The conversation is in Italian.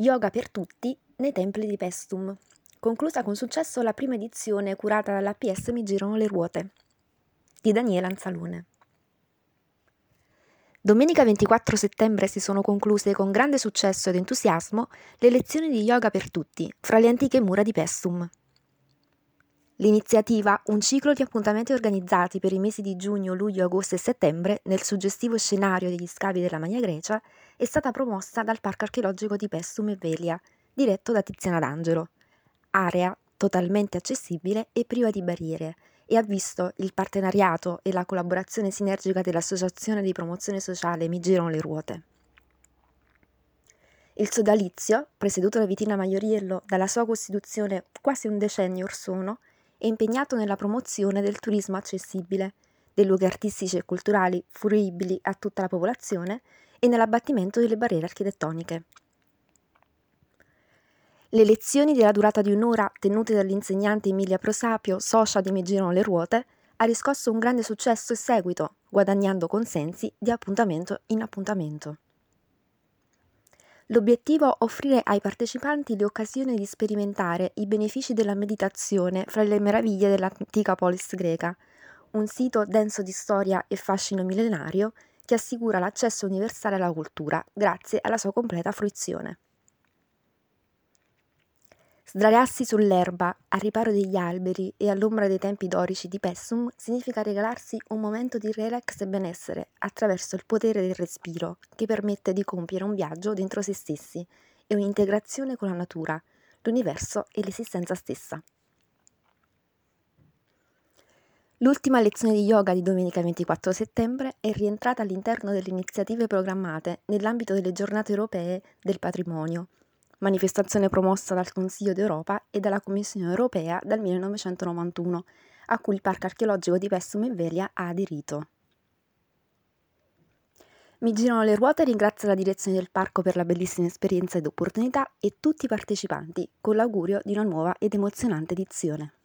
Yoga per tutti nei templi di Pestum. Conclusa con successo la prima edizione curata dalla PS Mi girano le ruote di Daniele Anzalone. Domenica 24 settembre si sono concluse con grande successo ed entusiasmo le lezioni di yoga per tutti fra le antiche mura di Pestum. L'iniziativa, un ciclo di appuntamenti organizzati per i mesi di giugno, luglio, agosto e settembre nel suggestivo scenario degli scavi della Magna Grecia, è stata promossa dal Parco archeologico di Pestum e Velia, diretto da Tiziana D'Angelo. Area totalmente accessibile e priva di barriere e ha visto il partenariato e la collaborazione sinergica dell'Associazione di Promozione Sociale Mi Girano le Ruote. Il sodalizio, presieduto da Vitina Maioriello dalla sua costituzione quasi un decennio or sono, è impegnato nella promozione del turismo accessibile, dei luoghi artistici e culturali fruibili a tutta la popolazione e nell'abbattimento delle barriere architettoniche. Le lezioni della durata di un'ora tenute dall'insegnante Emilia Prosapio, socia di Mi Girano le Ruote, ha riscosso un grande successo e seguito, guadagnando consensi di appuntamento in appuntamento. L'obiettivo è offrire ai partecipanti l'occasione di sperimentare i benefici della meditazione fra le meraviglie dell'antica polis greca, un sito denso di storia e fascino millenario che assicura l'accesso universale alla cultura grazie alla sua completa fruizione. Sdraiarsi sull'erba, al riparo degli alberi e all'ombra dei tempi dorici di Pessum significa regalarsi un momento di relax e benessere attraverso il potere del respiro, che permette di compiere un viaggio dentro se stessi e un'integrazione con la natura, l'universo e l'esistenza stessa. L'ultima lezione di yoga di domenica 24 settembre è rientrata all'interno delle iniziative programmate nell'ambito delle giornate europee del patrimonio manifestazione promossa dal Consiglio d'Europa e dalla Commissione europea dal 1991, a cui il Parco archeologico di Pessum e Velia ha aderito. Mi girano le ruote e ringrazio la direzione del parco per la bellissima esperienza ed opportunità e tutti i partecipanti con l'augurio di una nuova ed emozionante edizione.